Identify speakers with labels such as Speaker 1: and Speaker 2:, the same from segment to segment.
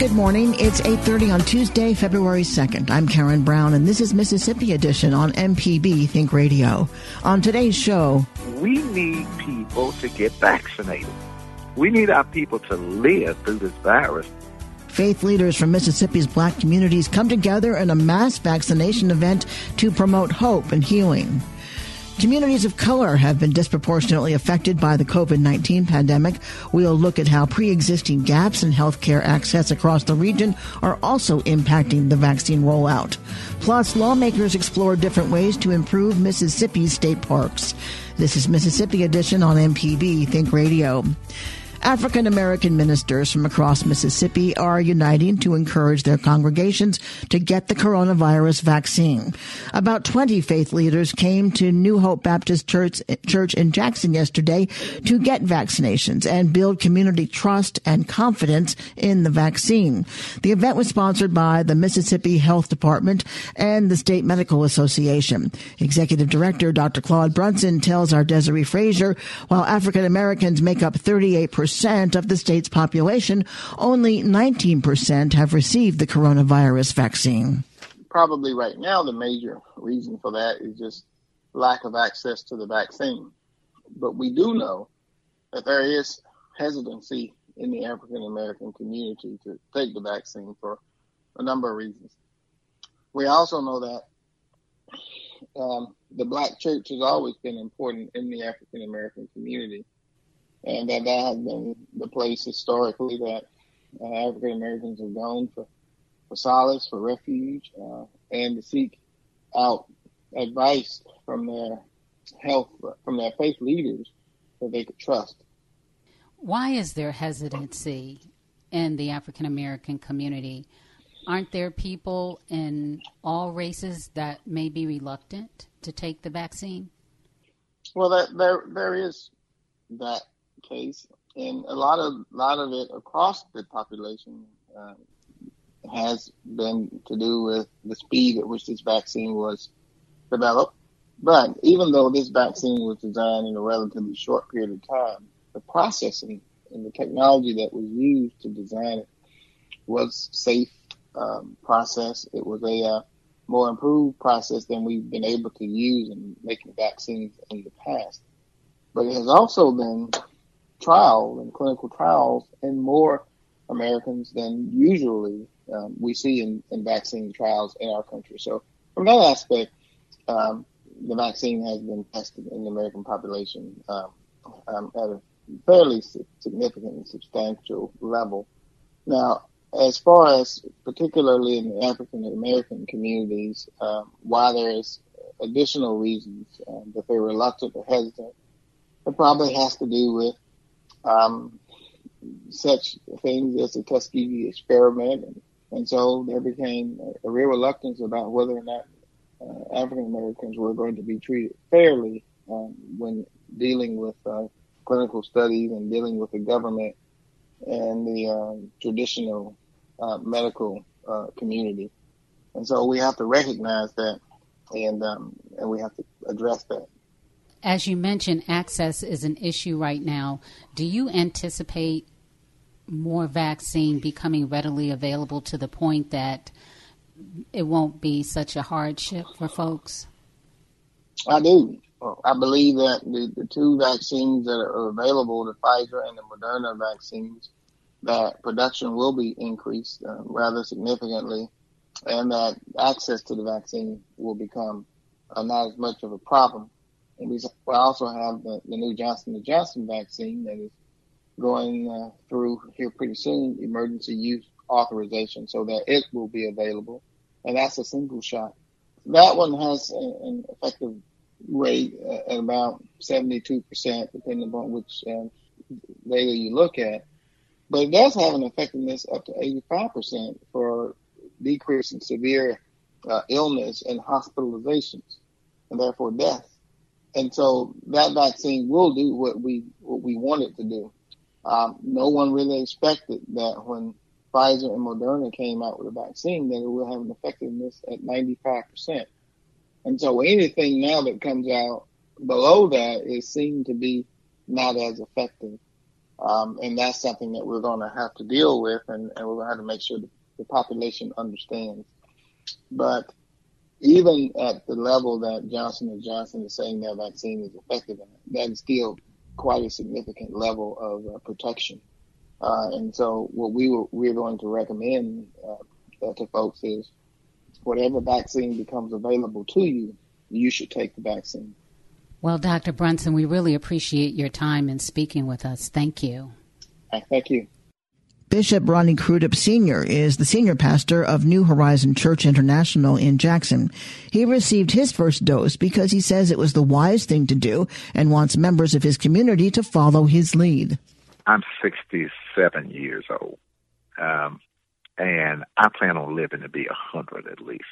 Speaker 1: Good morning. It's 8:30 on Tuesday, February 2nd. I'm Karen Brown and this is Mississippi Edition on MPB Think Radio. On today's show,
Speaker 2: we need people to get vaccinated. We need our people to live through this virus.
Speaker 1: Faith leaders from Mississippi's black communities come together in a mass vaccination event to promote hope and healing. Communities of color have been disproportionately affected by the COVID 19 pandemic. We'll look at how pre existing gaps in healthcare access across the region are also impacting the vaccine rollout. Plus, lawmakers explore different ways to improve Mississippi's state parks. This is Mississippi Edition on MPB Think Radio. African American ministers from across Mississippi are uniting to encourage their congregations to get the coronavirus vaccine. About 20 faith leaders came to New Hope Baptist Church, Church in Jackson yesterday to get vaccinations and build community trust and confidence in the vaccine. The event was sponsored by the Mississippi Health Department and the State Medical Association. Executive Director Dr. Claude Brunson tells our Desare Frazier, while African Americans make up 38% percent of the state's population, only 19% have received the coronavirus vaccine.
Speaker 3: Probably right now, the major reason for that is just lack of access to the vaccine. But we do know that there is hesitancy in the African American community to take the vaccine for a number of reasons. We also know that um, the black church has always been important in the African American community and that that has been the place historically that uh, African Americans have gone for, for solace, for refuge, uh, and to seek out advice from their health, from their faith leaders that they could trust.
Speaker 4: Why is there hesitancy in the African American community? Aren't there people in all races that may be reluctant to take the vaccine?
Speaker 3: Well, that, there there is that case, and a lot of lot of it across the population uh, has been to do with the speed at which this vaccine was developed. But even though this vaccine was designed in a relatively short period of time, the processing and the technology that was used to design it was safe um, process. It was a uh, more improved process than we've been able to use in making vaccines in the past. But it has also been trials and clinical trials in more Americans than usually um, we see in, in, vaccine trials in our country. So from that aspect, um, the vaccine has been tested in the American population um, um at a fairly significant and substantial level. Now, as far as particularly in the African American communities, um, why there is additional reasons um, that they're reluctant or hesitant, it probably has to do with um, such things as the Tuskegee experiment. And, and so there became a, real reluctance about whether or not uh, African Americans were going to be treated fairly um, when dealing with uh, clinical studies and dealing with the government and the um, traditional uh, medical uh, community. And so we have to recognize that and um, and we have to address that.
Speaker 4: As you mentioned, access is an issue right now. Do you anticipate more vaccine becoming readily available to the point that it won't be such a hardship for folks?
Speaker 3: I do. I believe that the, the two vaccines that are available, the Pfizer and the Moderna vaccines, that production will be increased uh, rather significantly, and that access to the vaccine will become uh, not as much of a problem. And we also have the, the new Johnson & Johnson vaccine that is going uh, through here pretty soon, emergency use authorization, so that it will be available. And that's a single shot. That one has an effective rate at about 72%, depending upon which uh, data you look at. But it does have an effectiveness up to 85% for decreasing severe uh, illness and hospitalizations, and therefore death. And so that vaccine will do what we what we want it to do. Um, no one really expected that when Pfizer and Moderna came out with a vaccine that it will have an effectiveness at 95%. And so anything now that comes out below that is seen to be not as effective. Um, and that's something that we're going to have to deal with and, and we're going to have to make sure the population understands. But even at the level that Johnson and Johnson is saying their vaccine is effective that is still quite a significant level of uh, protection. Uh, and so what we were, we're going to recommend uh, to folks is whatever vaccine becomes available to you, you should take the vaccine.
Speaker 4: Well, Dr. Brunson, we really appreciate your time in speaking with us. Thank you.
Speaker 3: Thank you.
Speaker 1: Bishop Ronnie Crudup Sr. is the senior pastor of New Horizon Church International in Jackson. He received his first dose because he says it was the wise thing to do and wants members of his community to follow his lead.
Speaker 5: I'm 67 years old. Um, and I plan on living to be a hundred at least.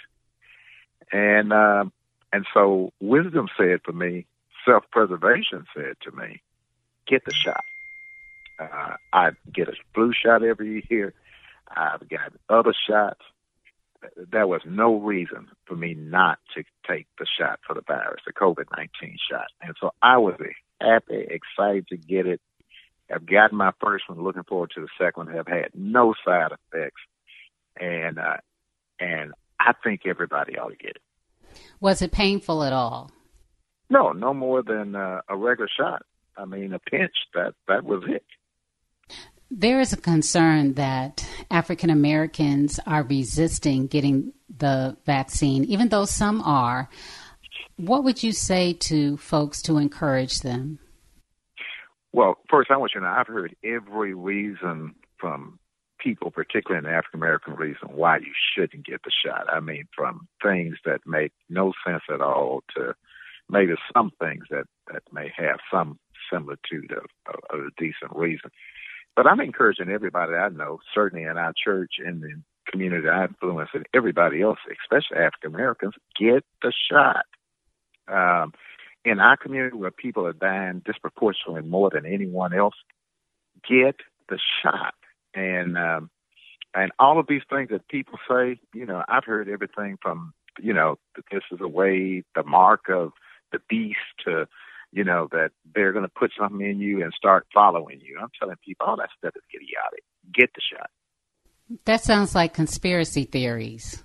Speaker 5: And uh, and so wisdom said to me, self preservation said to me, get the shot. Uh, I get a flu shot every year. I've got other shots. There was no reason for me not to take the shot for the virus, the COVID 19 shot. And so I was happy, excited to get it. I've gotten my first one, looking forward to the second one, have had no side effects and uh, and I think everybody ought to get it.
Speaker 4: Was it painful at all?
Speaker 5: No, no more than uh, a regular shot. I mean, a pinch. That that was it.
Speaker 4: There is a concern that African Americans are resisting getting the vaccine, even though some are. What would you say to folks to encourage them?
Speaker 5: Well, first, I want you to know I've heard every reason from people, particularly in the African American reason why you shouldn't get the shot. I mean, from things that make no sense at all to maybe some things that, that may have some similitude of, of, of a decent reason. But I'm encouraging everybody I know, certainly in our church and the community I influence, and everybody else, especially African Americans, get the shot. Um, in our community where people are dying disproportionately more than anyone else, get the shot and um, and all of these things that people say, you know, I've heard everything from you know this is a way the mark of the beast to you know that they're going to put something in you and start following you. I'm telling people all that stuff is idiotic. Get the shot.
Speaker 4: That sounds like conspiracy theories.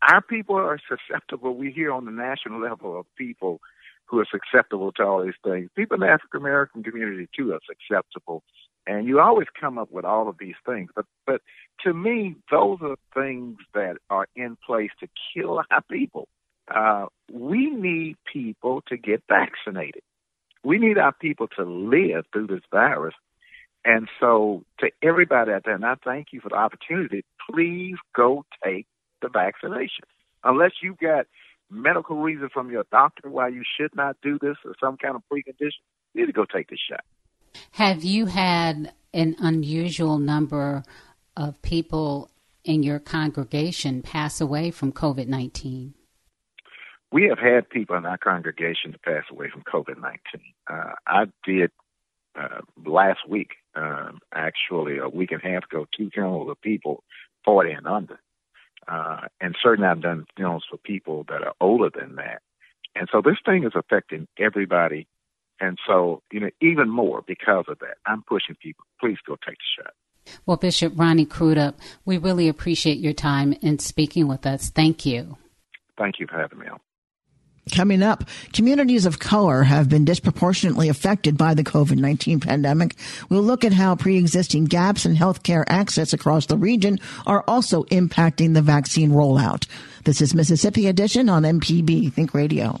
Speaker 5: Our people are susceptible. We hear on the national level of people who are susceptible to all these things. People in the African American community too are susceptible and you always come up with all of these things but but to me those are things that are in place to kill our people uh, we need people to get vaccinated. We need our people to live through this virus. And so to everybody out there and i thank you for the opportunity please go take the vaccination. Unless you've got medical reason from your doctor why you should not do this or some kind of precondition you need to go take the shot.
Speaker 4: Have you had an unusual number of people in your congregation pass away from COVID 19?
Speaker 5: We have had people in our congregation to pass away from COVID 19. Uh, I did uh, last week, uh, actually a week and a half ago, two funerals of people 40 and under. Uh, and certainly I've done funerals for people that are older than that. And so this thing is affecting everybody. And so, you know, even more because of that, I'm pushing people, please go take the shot.
Speaker 4: Well, Bishop Ronnie Crudup, we really appreciate your time in speaking with us. Thank you.
Speaker 5: Thank you for having me on.
Speaker 1: Coming up, communities of color have been disproportionately affected by the COVID-19 pandemic. We'll look at how pre-existing gaps in healthcare access across the region are also impacting the vaccine rollout. This is Mississippi Edition on MPB Think Radio.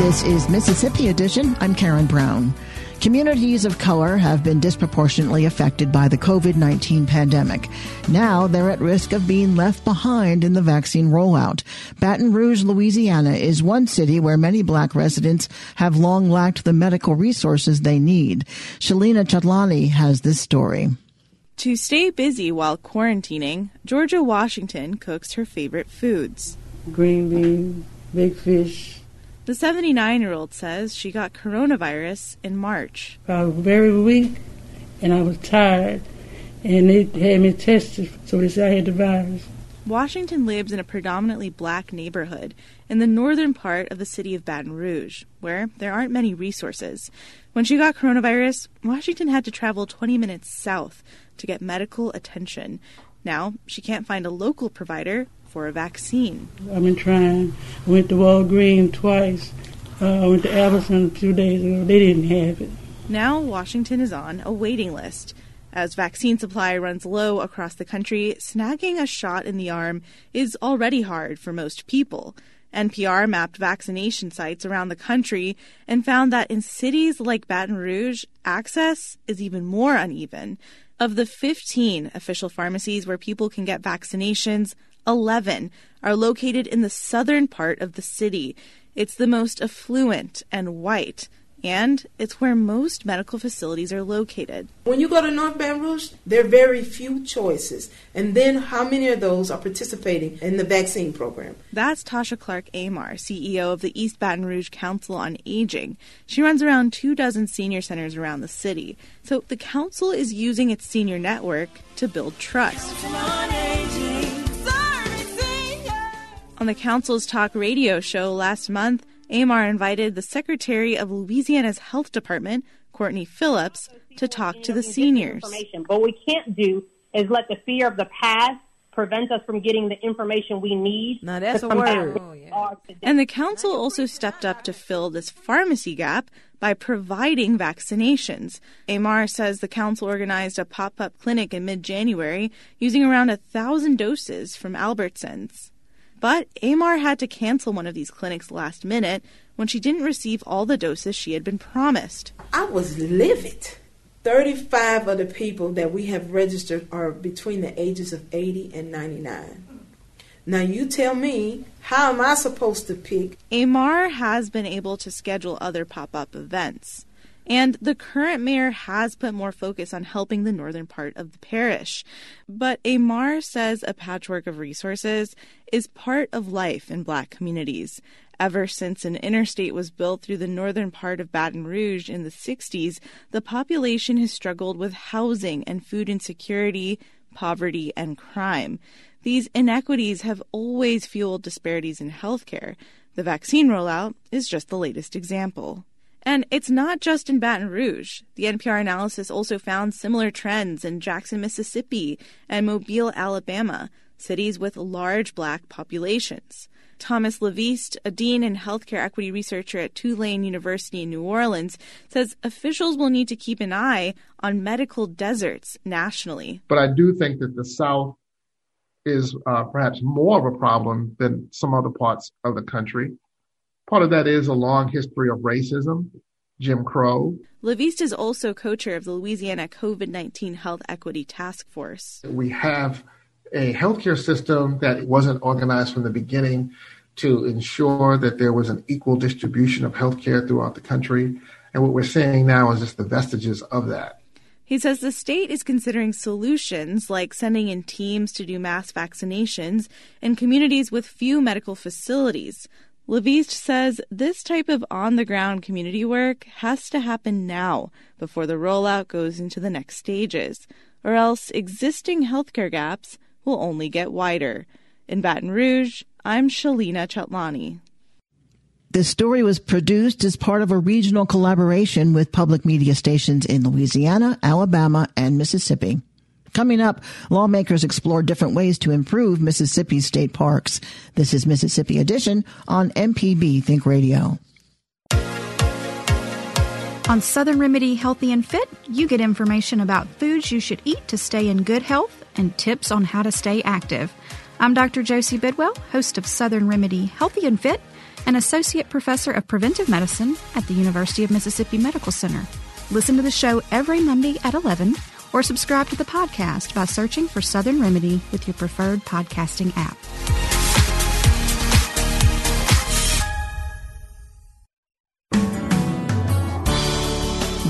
Speaker 1: This is Mississippi Edition. I'm Karen Brown. Communities of color have been disproportionately affected by the COVID 19 pandemic. Now they're at risk of being left behind in the vaccine rollout. Baton Rouge, Louisiana is one city where many black residents have long lacked the medical resources they need. Shalina Chatlani has this story.
Speaker 6: To stay busy while quarantining, Georgia Washington cooks her favorite foods
Speaker 7: green beans, big fish,
Speaker 6: the 79 year old says she got coronavirus in March.
Speaker 7: I was very weak and I was tired, and they had me tested, so they said I had the virus.
Speaker 6: Washington lives in a predominantly black neighborhood in the northern part of the city of Baton Rouge, where there aren't many resources. When she got coronavirus, Washington had to travel 20 minutes south to get medical attention. Now, she can't find a local provider for a vaccine.
Speaker 7: I've been trying. I went to Walgreens twice. Uh, I went to Albertson a few days ago. They didn't have it.
Speaker 6: Now Washington is on a waiting list. As vaccine supply runs low across the country, snagging a shot in the arm is already hard for most people. NPR mapped vaccination sites around the country and found that in cities like Baton Rouge, access is even more uneven. Of the 15 official pharmacies where people can get vaccinations, 11 are located in the southern part of the city. It's the most affluent and white, and it's where most medical facilities are located.
Speaker 8: When you go to North Baton Rouge, there are very few choices. And then how many of those are participating in the vaccine program?
Speaker 6: That's Tasha Clark Amar, CEO of the East Baton Rouge Council on Aging. She runs around two dozen senior centers around the city. So the council is using its senior network to build trust. On the council's talk radio show last month, Amar invited the Secretary of Louisiana's Health Department, Courtney Phillips, to talk to the seniors.
Speaker 9: What we can't do is let the fear of the past prevent us from getting the information we need.
Speaker 8: Now that's a word. Oh,
Speaker 6: yeah. And the council also stepped up to fill this pharmacy gap by providing vaccinations. Amar says the council organized a pop-up clinic in mid-January using around a thousand doses from Albertsons. But Amar had to cancel one of these clinics last minute when she didn't receive all the doses she had been promised.
Speaker 8: I was livid. 35 of the people that we have registered are between the ages of 80 and 99. Now you tell me, how am I supposed to pick?
Speaker 6: Amar has been able to schedule other pop up events. And the current mayor has put more focus on helping the northern part of the parish. But Amar says a patchwork of resources is part of life in black communities. Ever since an interstate was built through the northern part of Baton Rouge in the 60s, the population has struggled with housing and food insecurity, poverty, and crime. These inequities have always fueled disparities in healthcare. The vaccine rollout is just the latest example. And it's not just in Baton Rouge. The NPR analysis also found similar trends in Jackson, Mississippi and Mobile, Alabama, cities with large black populations. Thomas LaVeist, a dean and healthcare equity researcher at Tulane University in New Orleans, says officials will need to keep an eye on medical deserts nationally.
Speaker 10: But I do think that the South is uh, perhaps more of a problem than some other parts of the country. Part of that is a long history of racism, Jim Crow.
Speaker 6: LaVeist is also co chair of the Louisiana COVID 19 Health Equity Task Force.
Speaker 10: We have a healthcare system that wasn't organized from the beginning to ensure that there was an equal distribution of healthcare throughout the country. And what we're seeing now is just the vestiges of that.
Speaker 6: He says the state is considering solutions like sending in teams to do mass vaccinations in communities with few medical facilities. LaVeist says this type of on the ground community work has to happen now before the rollout goes into the next stages, or else existing healthcare gaps will only get wider. In Baton Rouge, I'm Shalina Chatlani.
Speaker 1: This story was produced as part of a regional collaboration with public media stations in Louisiana, Alabama, and Mississippi. Coming up, lawmakers explore different ways to improve Mississippi's state parks. This is Mississippi Edition on MPB Think Radio.
Speaker 11: On Southern Remedy Healthy and Fit, you get information about foods you should eat to stay in good health and tips on how to stay active. I'm Dr. Josie Bidwell, host of Southern Remedy Healthy and Fit, and Associate Professor of Preventive Medicine at the University of Mississippi Medical Center. Listen to the show every Monday at 11 or subscribe to the podcast by searching for Southern Remedy with your preferred podcasting app.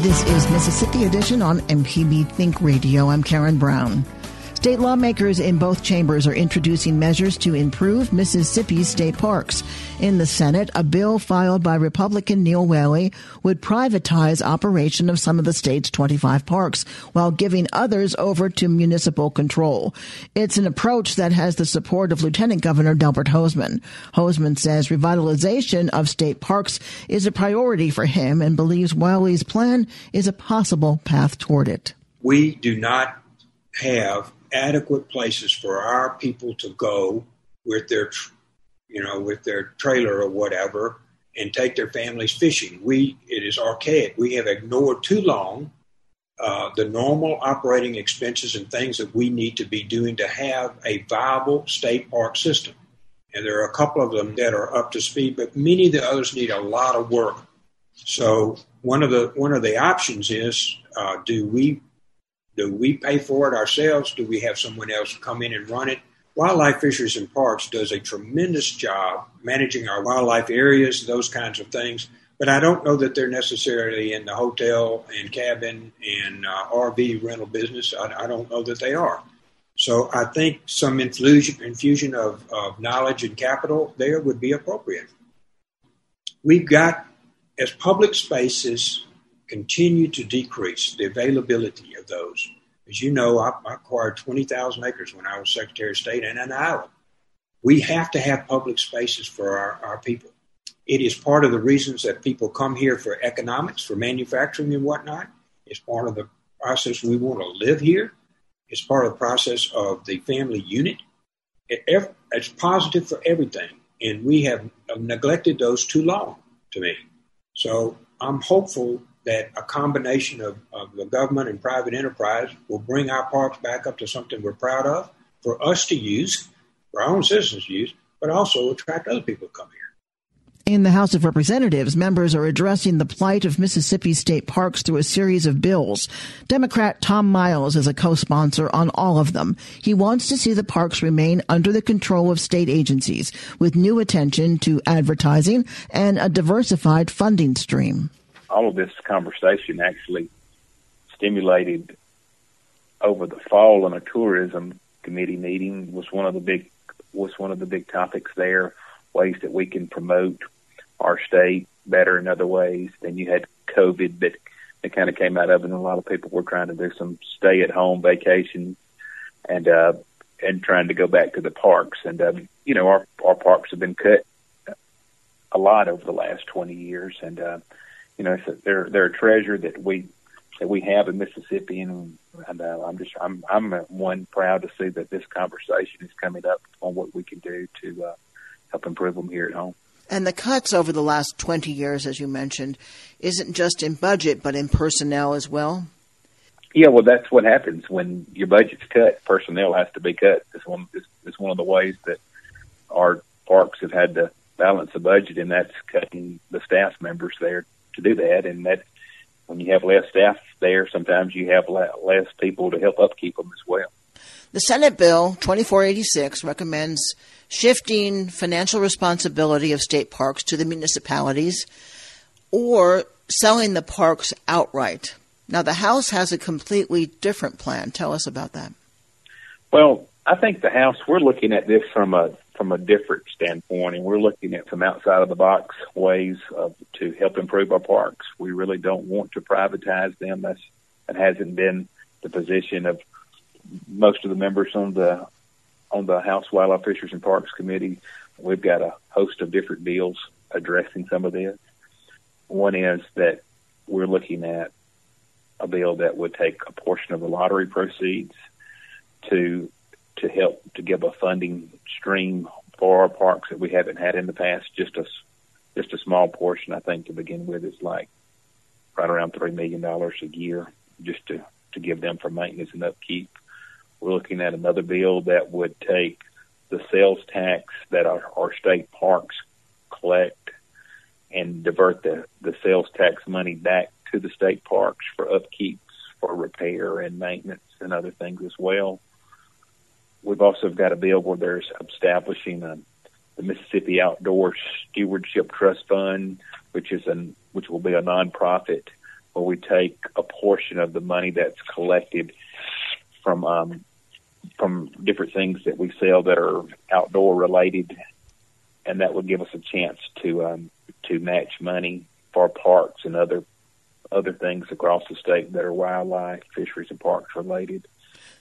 Speaker 1: This is Mississippi Edition on MPB Think Radio. I'm Karen Brown. State lawmakers in both chambers are introducing measures to improve Mississippi's state parks. In the Senate, a bill filed by Republican Neil Whaley would privatize operation of some of the state's 25 parks while giving others over to municipal control. It's an approach that has the support of Lieutenant Governor Delbert Hosemann. Hosemann says revitalization of state parks is a priority for him and believes Whaley's plan is a possible path toward it.
Speaker 12: We do not have adequate places for our people to go with their, you know, with their trailer or whatever, and take their families fishing. We it is archaic. We have ignored too long uh, the normal operating expenses and things that we need to be doing to have a viable state park system. And there are a couple of them that are up to speed, but many of the others need a lot of work. So one of the one of the options is uh, do we do we pay for it ourselves? Do we have someone else come in and run it? Wildlife Fisheries and Parks does a tremendous job managing our wildlife areas, those kinds of things. But I don't know that they're necessarily in the hotel and cabin and uh, RV rental business. I, I, don't know that they are. So I think some infusion, infusion of, of knowledge and capital there would be appropriate. We've got, as public spaces continue to decrease, the availability of those. As you know, I, I acquired 20,000 acres when I was Secretary of State and an island. We have to have public spaces for our, our people. It is part of the reasons that people come here for economics, for manufacturing and whatnot. It's part of the process we want to live here. It's part of the process of the family unit. It, it's positive for everything. And we have neglected those too long to me. So I'm hopeful that a combination of, of the government and private enterprise will bring our parks back up to something we're proud of for us to use, for our own citizens to use, but also attract other people to come here.
Speaker 1: In the House of Representatives, members are addressing the plight of Mississippi state parks through a series of bills. Democrat Tom Miles is a co-sponsor on all of them. He wants to see the parks remain under the control of state agencies with new attention to advertising and a diversified funding stream
Speaker 13: all of this conversation actually stimulated over the fall in a tourism committee meeting was one of the big was one of the big topics there ways that we can promote our state better in other ways. Then you had covid but it kind of came out of it and a lot of people were trying to do some stay at home vacation and uh and trying to go back to the parks. And um you know our our parks have been cut a lot over the last 20 years. And uh you know, so they're they're a treasure that we that we have in Mississippi, and, and uh, I'm just I'm I'm one proud to see that this conversation is coming up on what we can do to uh, help improve them here at home.
Speaker 1: And the cuts over the last 20 years, as you mentioned, isn't just in budget, but in personnel as well.
Speaker 13: Yeah, well, that's what happens when your budget's cut. Personnel has to be cut. It's one. It's is one of the ways that our parks have had to balance the budget, and that's cutting the staff members there to do that. And that when you have less staff there, sometimes you have less people to help upkeep them as well.
Speaker 1: The Senate Bill 2486 recommends shifting financial responsibility of state parks to the municipalities or selling the parks outright. Now, the House has a completely different plan. Tell us about that.
Speaker 13: Well, I think the House, we're looking at this from a from a different standpoint, and we're looking at some outside of the box ways of, to help improve our parks. We really don't want to privatize them. That's that hasn't been the position of most of the members on the on the House Wildlife Fisheries and Parks Committee. We've got a host of different bills addressing some of this. One is that we're looking at a bill that would take a portion of the lottery proceeds to to help to give a funding stream for our parks that we haven't had in the past. Just a just a small portion, I think, to begin with, is like right around three million dollars a year, just to to give them for maintenance and upkeep. We're looking at another bill that would take the sales tax that our, our state parks collect and divert the, the sales tax money back to the state parks for upkeeps, for repair and maintenance and other things as well. We've also got a bill where there's establishing a, the Mississippi Outdoor Stewardship Trust Fund, which is an which will be a nonprofit where we take a portion of the money that's collected from um, from different things that we sell that are outdoor related, and that would give us a chance to um, to match money for parks and other other things across the state that are wildlife, fisheries, and parks related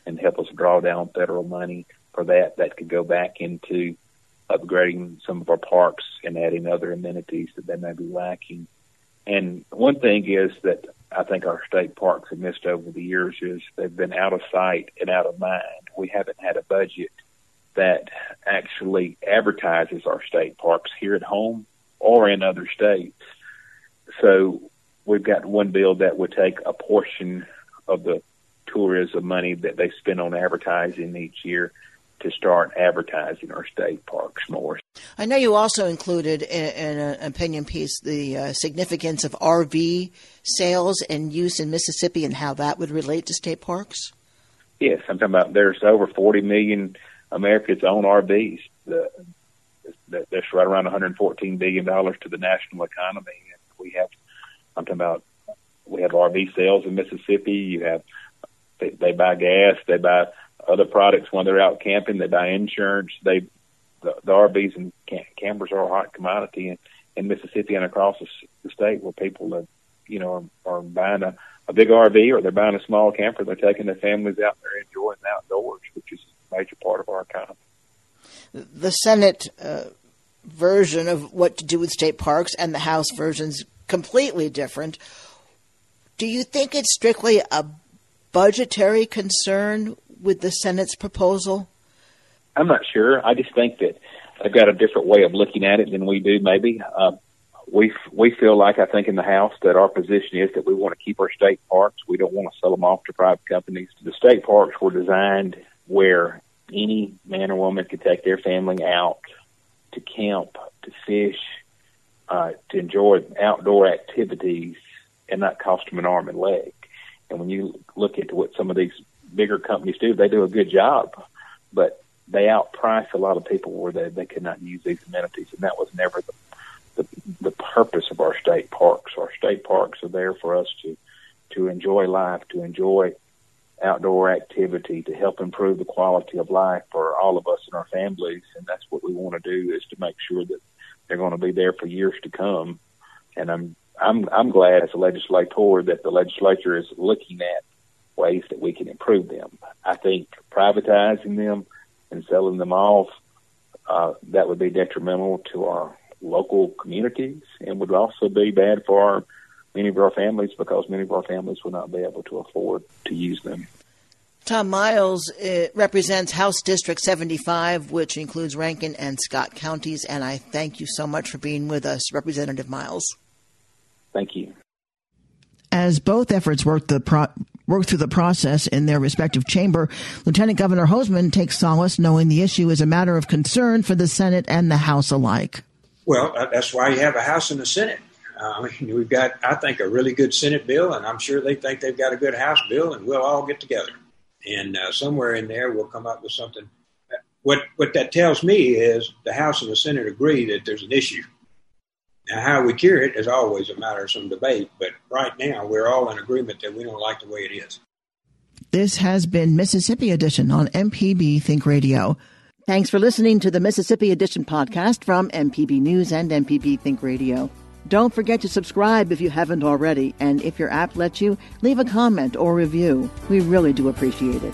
Speaker 13: and help us draw down federal money for that. That could go back into upgrading some of our parks and adding other amenities that they may be lacking. And one thing is that I think our state parks have missed over the years is they've been out of sight and out of mind. We haven't had a budget that actually advertises our state parks here at home or in other states. So we've got one bill that would take a portion of the tourism money that they spend on advertising each year to start advertising our state parks more.
Speaker 1: I know you also included in, in an opinion piece the uh, significance of RV sales and use in Mississippi and how that would relate to state parks.
Speaker 13: Yes, I'm talking about there's over 40 million Americans own RVs. The, that's right around 114 billion dollars to the national economy. And we have, I'm talking about, we have RV sales in Mississippi. You have they, they buy gas, they buy other products when they're out camping, they buy insurance. They the, the RVs and campers are a hot commodity in, in Mississippi and across the, the state where people are, you know, are, are buying a, a big RV or they're buying a small camper. They're taking their families out there enjoying the outdoors, which is a major part of our economy.
Speaker 1: The Senate uh, version of what to do with state parks and the House version's completely different. Do you think it's strictly a budgetary concern with the Senate's proposal?
Speaker 13: I'm not sure. I just think that they've got a different way of looking at it than we do. Maybe uh, we we feel like I think in the House that our position is that we want to keep our state parks. We don't want to sell them off to private companies. The state parks were designed where any man or woman could take their family out to camp, to fish, uh, to enjoy outdoor activities, and not cost them an arm and leg. And when you look at what some of these bigger companies do, they do a good job, but they outprice a lot of people where they, they could not use these amenities. And that was never the, the, the purpose of our state parks. Our state parks are there for us to, to enjoy life, to enjoy outdoor activity, to help improve the quality of life for all of us and our families. And that's what we want to do is to make sure that they're going to be there for years to come. And I'm I'm I'm glad as a legislator that the legislature is looking at ways that we can improve them. I think privatizing them and selling them off uh, that would be detrimental to our local communities and would also be bad for our, many of our families because many of our families would not be able to afford to use them.
Speaker 1: Tom Miles represents House District 75, which includes Rankin and Scott counties, and I thank you so much for being with us, Representative Miles.
Speaker 13: Thank you.
Speaker 1: As both efforts work the pro- work through the process in their respective chamber. Lieutenant Governor Hosemann takes solace knowing the issue is a matter of concern for the Senate and the House alike.
Speaker 12: Well, uh, that's why you have a House and a Senate. Uh, I mean, we've got, I think, a really good Senate bill, and I'm sure they think they've got a good House bill, and we'll all get together. And uh, somewhere in there, we'll come up with something. What, what that tells me is the House and the Senate agree that there's an issue. Now, how we cure it is always a matter of some debate, but right now, we're all in agreement that we don't like the way it is.
Speaker 1: This has been Mississippi Edition on MPB Think Radio. Thanks for listening to the Mississippi Edition podcast from MPB News and MPB Think Radio. Don't forget to subscribe if you haven't already, and if your app lets you, leave a comment or review. We really do appreciate it.